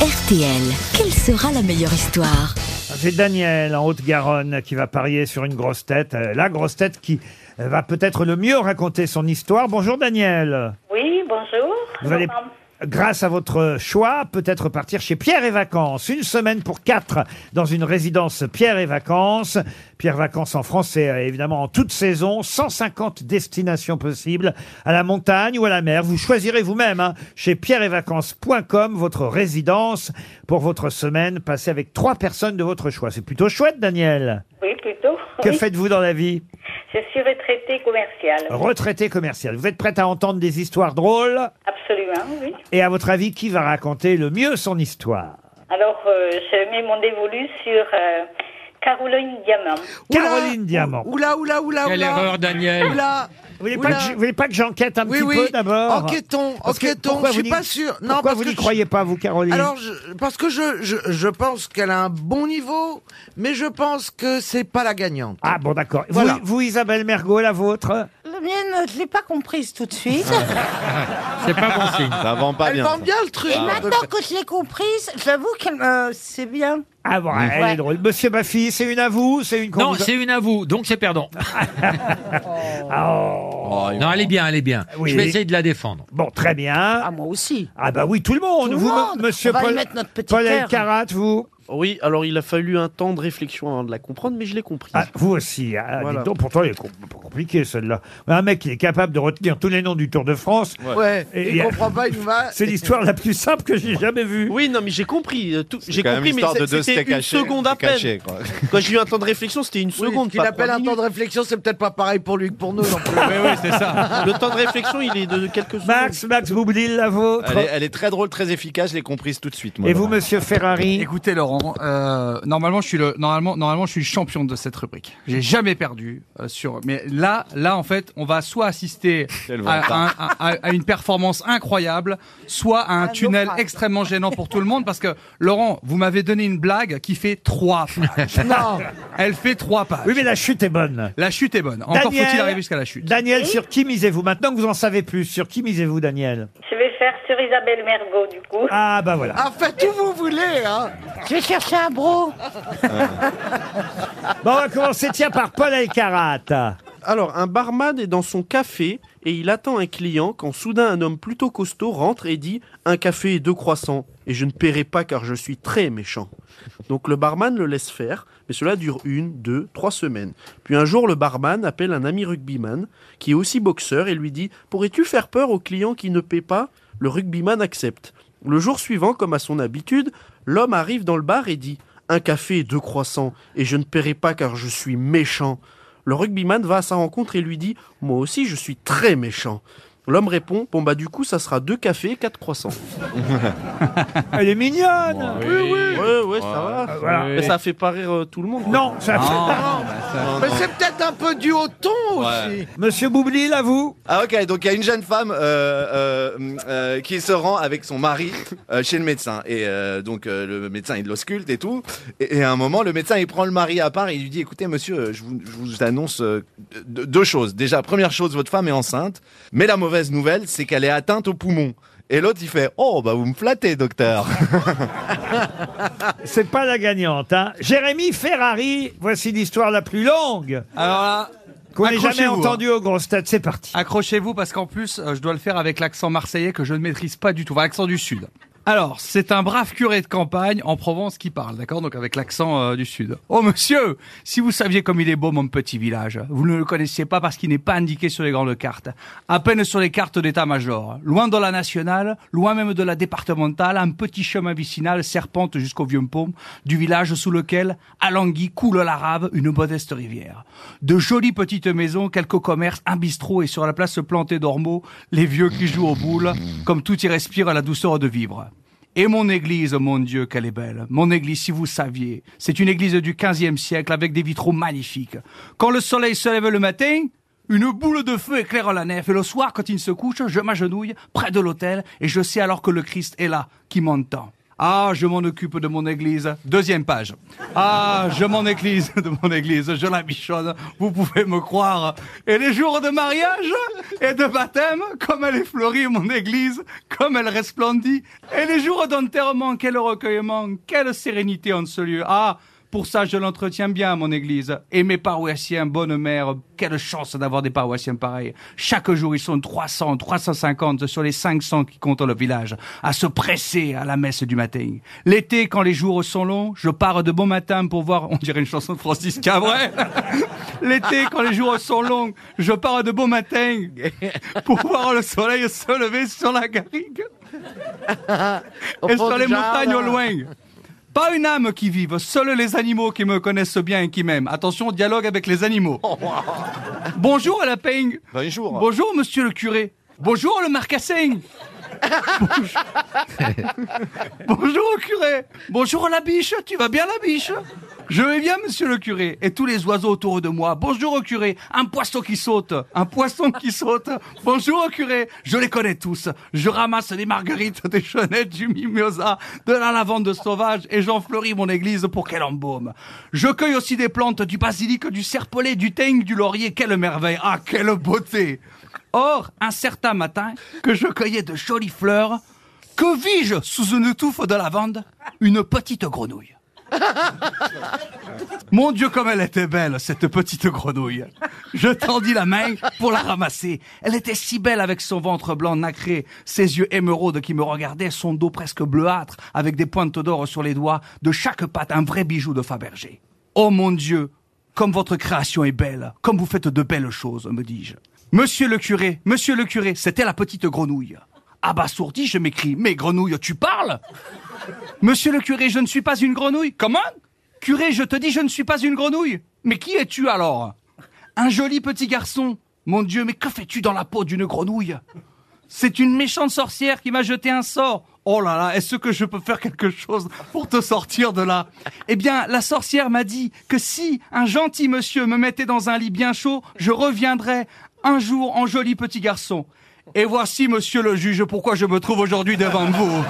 RTL, quelle sera la meilleure histoire C'est Daniel en Haute-Garonne qui va parier sur une grosse tête. Euh, La grosse tête qui euh, va peut-être le mieux raconter son histoire. Bonjour Daniel. Oui, bonjour. Vous allez, Bonjour. Grâce à votre choix, peut-être partir chez Pierre et Vacances. Une semaine pour quatre dans une résidence Pierre et Vacances. Pierre Vacances en France, c'est euh, évidemment en toute saison. 150 destinations possibles à la montagne ou à la mer. Vous choisirez vous-même hein, chez pierreetvacances.com votre résidence pour votre semaine passée avec trois personnes de votre choix. C'est plutôt chouette, Daniel. Oui, plutôt. Que faites-vous dans la vie? Je suis retraitée commerciale. Retraité commercial. Vous êtes prête à entendre des histoires drôles Absolument, oui. Et à votre avis, qui va raconter le mieux son histoire Alors, euh, je mets mon dévolu sur euh, Caroline Diamant. Caroline Diamant. Oula, oula, oula, Quelle oula. erreur, Daniel Oula. Vous voulez, pas Oula. que, je- vous voulez pas que j'enquête un Oui, petit oui. peu d'abord Enquêtons, Parce que enquêtons. pourquoi Je vous suis n'y- pas sûr. Non, Pourquoi parce vous que n'y je- croyez pas, vous, Caroline Alors, je- parce que je, je, je pense qu'elle a un bon niveau, mais je pense que c'est pas la gagnante. Ah bon, d'accord. Voilà. Vous, vous, Isabelle Mergot, la vôtre mienne, je l'ai pas comprise tout de suite. C'est pas bon signe. Ça vend pas Elle bien. vend bien le truc. Et maintenant que je l'ai comprise, j'avoue que euh, c'est bien. Ah bon, elle Ouais. est drôle. Monsieur Baffy, c'est une à vous C'est une qu'on Non, vous a- c'est une à vous, donc c'est perdant. Oh. Oh, Non, elle est bien, elle est bien. Oui. Je vais essayer de la défendre. Bon, très bien. Ah, moi aussi. Ah bah oui, tout le monde. Tout le vous, monde. monsieur On va y Paul, mettre notre petit Paul cœur. Elkarat, vous Oui, alors il a fallu un temps de réflexion avant de la comprendre, mais je l'ai compris. Ah, vous aussi. Ah, Voilà. dites donc, pourtant, il est com- compliqué, celle-là. Un mec qui est capable de retenir tous les noms du Tour de France, Ouais. Et il comprend pas, il va. c'est l'histoire la plus simple que j'ai jamais vue. Oui, non, mais j'ai compris. euh, tout- J'ai quand même compris, mais l'histoire de c'est- deux c'était steaks une hachés, seconde à peine. cachés, quoi. Quand j'ai eu un temps de réflexion, c'était une seconde. qu'il pas appelle trois un temps de minutes. réflexion, c'est peut-être pas pareil pour lui que pour nous non plus. Oui, oui, c'est ça. Le temps de réflexion, il est de quelques secondes. Max, Max Boublil, la vôtre. Elle est, elle est très drôle, très efficace, je l'ai comprise tout de suite. moi. Et vous, monsieur Ferrari? Écoutez Laurent, euh, normalement je suis le normalement normalement je suis le champion de cette rubrique. J'ai jamais perdu euh, sur mais là là en fait on va soit assister à, à- à- à une performance incroyable, soit à un tunnel naufrage. extrêmement gênant pour tout le monde parce que Laurent, vous m'avez donné une blague qui fait trois pages. non. Elle fait trois pages. Oui, mais la chute est bonne. La chute est bonne. Encore Daniel- faut-il arriver jusqu'à la chute. Daniel, sur qui misez-vous? Maintenant que vous en savez plus, sur qui misez-vous, Daniel? Je vais faire sur Isabelle Mergot, du coup. Ah, bah voilà. Ah, faites où vous voulez, hein. Je vais chercher un bro. Bon, on va commencer, tiens, par Paul Elkarat. Alors, un barman est dans son café et il attend un client quand soudain un homme plutôt costaud rentre et dit Un café et deux croissants, et je ne paierai pas car je suis très méchant. Donc le barman le laisse faire, mais cela dure une, deux, trois semaines. Puis un jour, le barman appelle un ami rugbyman qui est aussi boxeur et lui dit Pourrais-tu faire peur au client qui ne paie pas? Le rugbyman accepte. Le jour suivant, comme à son habitude, l'homme arrive dans le bar et dit Un café et deux croissants, et je ne paierai pas car je suis méchant. Le rugbyman va à sa rencontre et lui dit Moi aussi, je suis très méchant. L'homme répond Bon, bah, du coup, ça sera deux cafés et quatre croissants. Elle est mignonne. Ouais, ouais, ça va. voilà. Mais ça fait pas rire euh, tout le monde. Non, ça Mais c'est peut-être un peu du haut ton aussi. Monsieur Boublil, à vous Ah ok, donc il y a une jeune femme euh, euh, euh, qui se rend avec son mari euh, chez le médecin. Et euh, donc euh, le médecin il l'ausculte et tout. Et, et à un moment, le médecin il prend le mari à part et il lui dit écoutez monsieur, euh, je vous, je vous annonce euh, deux deux choses. Déjà, première chose, votre femme est enceinte. Mais la mauvaise nouvelle, c'est qu'elle est atteinte au poumon. Et l'autre il fait oh bah vous me flattez docteur. C'est pas la gagnante, hein. Jérémy Ferrari, voici l'histoire la plus longue Alors là, qu'on n'ait jamais Accrochez-vous, entendue au Gros Stade. C'est parti. Accrochez-vous parce qu'en plus, euh, je dois le faire avec l'accent marseillais que je ne maîtrise pas du tout, enfin l'accent du sud. Alors, c'est un brave curé de campagne en Provence qui parle, d'accord Donc avec l'accent euh, du sud. Oh monsieur, si vous saviez comme il est beau mon petit village, vous ne le connaissiez pas parce qu'il n'est pas indiqué sur les grandes cartes. À peine sur les cartes d'état-major. Loin de la nationale, loin même de la départementale, un petit chemin vicinal serpente jusqu'au vieux pont du village sous lequel, à Languy, coule la rave, une modeste rivière. De jolies petites maisons, quelques commerces, un bistrot et sur la place plantée d'ormeaux, les vieux qui jouent aux boules, comme tout y respire la douceur de vivre. Et mon église, mon Dieu, qu'elle est belle. Mon église, si vous saviez, c'est une église du XVe siècle avec des vitraux magnifiques. Quand le soleil se lève le matin, une boule de feu éclaire la nef. Et le soir, quand il se couche, je m'agenouille près de l'autel et je sais alors que le Christ est là, qui m'entend. Ah, je m'en occupe de mon église. Deuxième page. Ah, je m'en église de mon église. Je la bichonne. Vous pouvez me croire. Et les jours de mariage et de baptême, comme elle est fleurie, mon église, comme elle resplendit. Et les jours d'enterrement, quel recueillement, quelle sérénité en ce lieu. Ah, pour ça, je l'entretiens bien, mon église. Et mes paroissiens, bonne mère, quelle chance d'avoir des paroissiens pareils. Chaque jour, ils sont 300, 350 sur les 500 qui comptent le village, à se presser à la messe du matin. L'été, quand les jours sont longs, je pars de bon matin pour voir, on dirait une chanson de Francis Cabret. L'été, quand les jours sont longs, je pars de bon matin pour voir le soleil se lever sur la garrigue et sur les jardin. montagnes au loin. Pas une âme qui vive, seuls les animaux qui me connaissent bien et qui m'aiment. Attention, dialogue avec les animaux. Bonjour la peigne. Bonjour. Bonjour monsieur le curé. Bonjour le marcassin. Bonjour. Bonjour au curé. Bonjour la biche. Tu vas bien la biche? Je vais bien monsieur le curé. Et tous les oiseaux autour de moi. Bonjour au curé. Un poisson qui saute. Un poisson qui saute. Bonjour au curé. Je les connais tous. Je ramasse des marguerites, des chenettes, du mimosa, de la lavande sauvage et j'en fleuris mon église pour qu'elle embaume. Je cueille aussi des plantes, du basilic, du serpolet, du teigne, du laurier. Quelle merveille. Ah, quelle beauté. Or, un certain matin, que je cueillais de jolies fleurs, que vis-je sous une touffe de lavande? Une petite grenouille. Mon Dieu, comme elle était belle, cette petite grenouille. Je tendis la main pour la ramasser. Elle était si belle avec son ventre blanc nacré, ses yeux émeraudes qui me regardaient, son dos presque bleuâtre, avec des pointes d'or sur les doigts, de chaque patte un vrai bijou de Fabergé. Oh mon Dieu, comme votre création est belle, comme vous faites de belles choses, me dis-je. Monsieur le curé, monsieur le curé, c'était la petite grenouille. Abasourdi, je m'écris, mais grenouille, tu parles? Monsieur le curé, je ne suis pas une grenouille. Comment Curé, je te dis, je ne suis pas une grenouille. Mais qui es-tu alors Un joli petit garçon. Mon Dieu, mais que fais-tu dans la peau d'une grenouille C'est une méchante sorcière qui m'a jeté un sort. Oh là là, est-ce que je peux faire quelque chose pour te sortir de là Eh bien, la sorcière m'a dit que si un gentil monsieur me mettait dans un lit bien chaud, je reviendrais un jour en joli petit garçon. Et voici, monsieur le juge, pourquoi je me trouve aujourd'hui devant vous.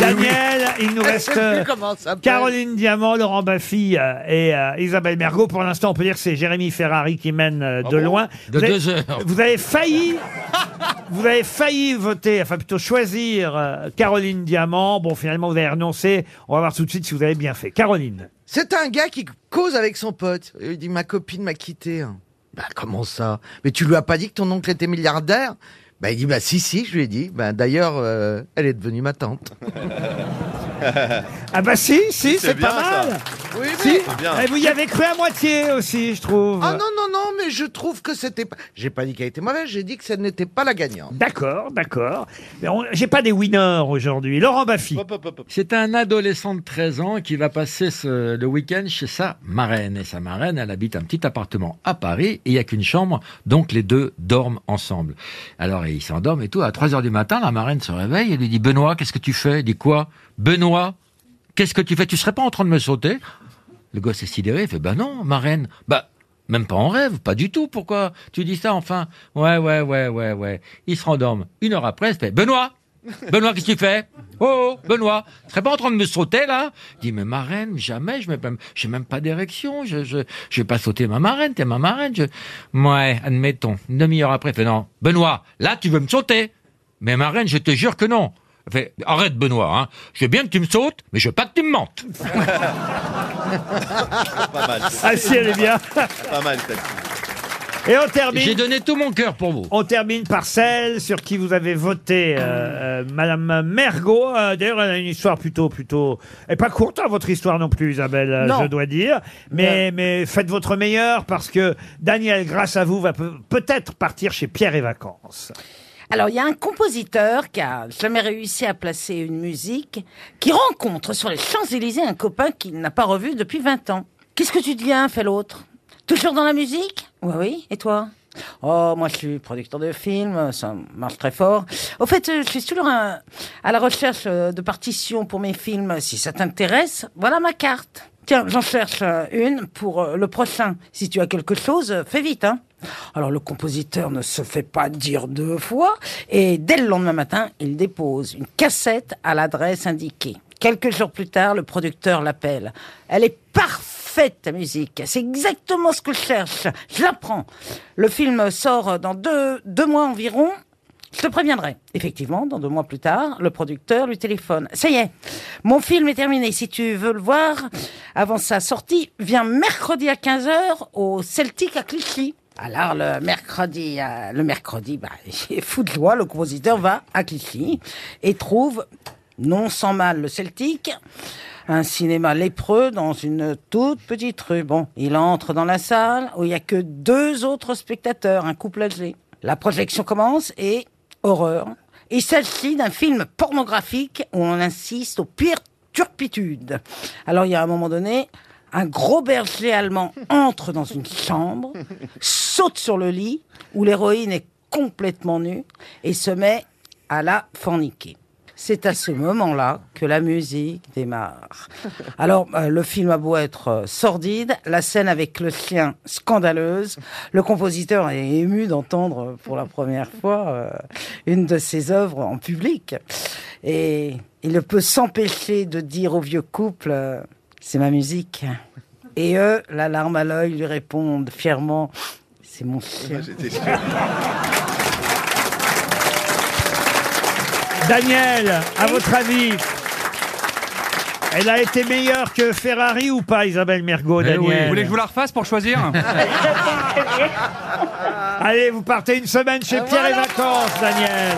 Daniel, il nous reste euh. Caroline Diamant, Laurent Baffy euh, et euh, Isabelle Mergot. Pour l'instant, on peut dire que c'est Jérémy Ferrari qui mène euh, de loin. De vous avez, deux heures. Vous avez failli, vous avez failli voter, enfin plutôt choisir euh, Caroline Diamant. Bon, finalement, vous avez renoncé. On va voir tout de suite si vous avez bien fait. Caroline. C'est un gars qui cause avec son pote. Il dit Ma copine m'a quitté. Bah, comment ça? Mais tu lui as pas dit que ton oncle était milliardaire? Bah, il dit Bah, si, si, je lui ai dit. Bah, d'ailleurs, euh, elle est devenue ma tante. Ah bah si, si, C'est pas mal. ça. Oui, Si. C'est bien. Et vous y avez cru à moitié aussi, je trouve. Ah non, non, non, mais je trouve que c'était pas. J'ai pas dit qu'elle était mauvaise, j'ai dit que ce n'était pas la gagnante. D'accord, d'accord. Mais on- J'ai pas des winners aujourd'hui. Laurent Baffy. C'est un adolescent de 13 ans qui va passer ce- le week-end chez sa marraine. Et sa marraine, elle habite un petit appartement à Paris et il n'y a qu'une chambre, donc les deux dorment ensemble. Alors ils s'endorment et tout. À 3 heures du matin, la marraine se réveille et lui dit Benoît, qu'est-ce que tu fais? Il dit quoi? Benoît, qu'est-ce que tu fais? Tu serais pas en train de me sauter? Le gosse est sidéré, il fait Bah non, marraine. Bah, même pas en rêve, pas du tout. Pourquoi tu dis ça? Enfin Ouais, ouais, ouais, ouais, ouais. Il se rendorme. Une heure après, il fait Benoît Benoît, qu'est-ce que tu fais Oh, oh, Benoît, tu serais pas en train de me sauter là Il dit mais marraine, jamais, je n'ai même, j'ai même pas d'érection, je, je, je vais pas sauter ma marraine, t'es ma marraine. Je... Ouais, admettons. Une demi-heure après, il fait non, Benoît, là tu veux me sauter Mais marraine, je te jure que non. Il fait arrête Benoît, hein. Je veux bien que tu me sautes, mais je veux pas que tu me mentes. Pas mal. Ah si, elle est bien. Pas mal, celle-ci. Et on J'ai termine. donné tout mon cœur pour vous. On termine par celle sur qui vous avez voté, euh, euh, Madame Mergot. Euh, D'ailleurs, elle a une histoire plutôt, plutôt, et pas courte, hein, votre histoire non plus, Isabelle, euh, Non. je dois dire. Mais, mais faites votre meilleur parce que Daniel, grâce à vous, va peut- peut-être partir chez Pierre et Vacances. Alors, il y a un compositeur qui a jamais réussi à placer une musique, qui rencontre sur les Champs-Élysées un copain qu'il n'a pas revu depuis 20 ans. Qu'est-ce que tu deviens, fait l'autre? Toujours dans la musique Oui, oui. Et toi? Oh, moi, je suis producteur de films, ça marche très fort. Au fait, euh, je suis toujours un- à la recherche euh, de partitions pour mes films. Si ça t'intéresse, voilà ma carte. Tiens, j'en cherche euh, une pour le prochain. Si tu as quelque chose, fais vite, hein. Alors le compositeur ne se fait pas dire deux fois et dès le lendemain matin, il dépose une cassette à l'adresse indiquée. Quelques jours plus tard, le producteur l'appelle. Elle est parfaite, ta musique. C'est exactement ce que je cherche. Je la prends. Le film sort dans deux, deux mois environ. Je te préviendrai. Effectivement, dans deux mois plus tard, le producteur lui téléphone. Ça y est, mon film est terminé. Si tu veux le voir avant sa sortie, viens mercredi à 15h au Celtic à Clichy. Alors le mercredi, euh, le mercredi, bah, fou de joie, le compositeur va à Clichy et trouve, non sans mal, le Celtic, un cinéma lépreux dans une toute petite rue. Bon, il entre dans la salle où il y a que deux autres spectateurs, un couple âgé. La projection commence et horreur. Il s'agit d'un film pornographique où on insiste aux pires turpitudes. Alors il y a un moment donné, un gros berger allemand entre dans une chambre, saute sur le lit où l'héroïne est complètement nue et se met à la forniquer. C'est à ce moment-là que la musique démarre. Alors, euh, le film a beau être euh, sordide, la scène avec le chien scandaleuse, le compositeur est ému d'entendre euh, pour la première fois euh, une de ses œuvres en public. Et il ne peut s'empêcher de dire au vieux couple, c'est ma musique. Et eux, la larme à l'œil, lui répondent fièrement, c'est mon chien. Daniel, à votre avis, elle a été meilleure que Ferrari ou pas, Isabelle Mergot, Eh oui. Daniel Vous voulez que je vous la refasse pour choisir Allez, vous partez une semaine chez Pierre et Vacances, Daniel.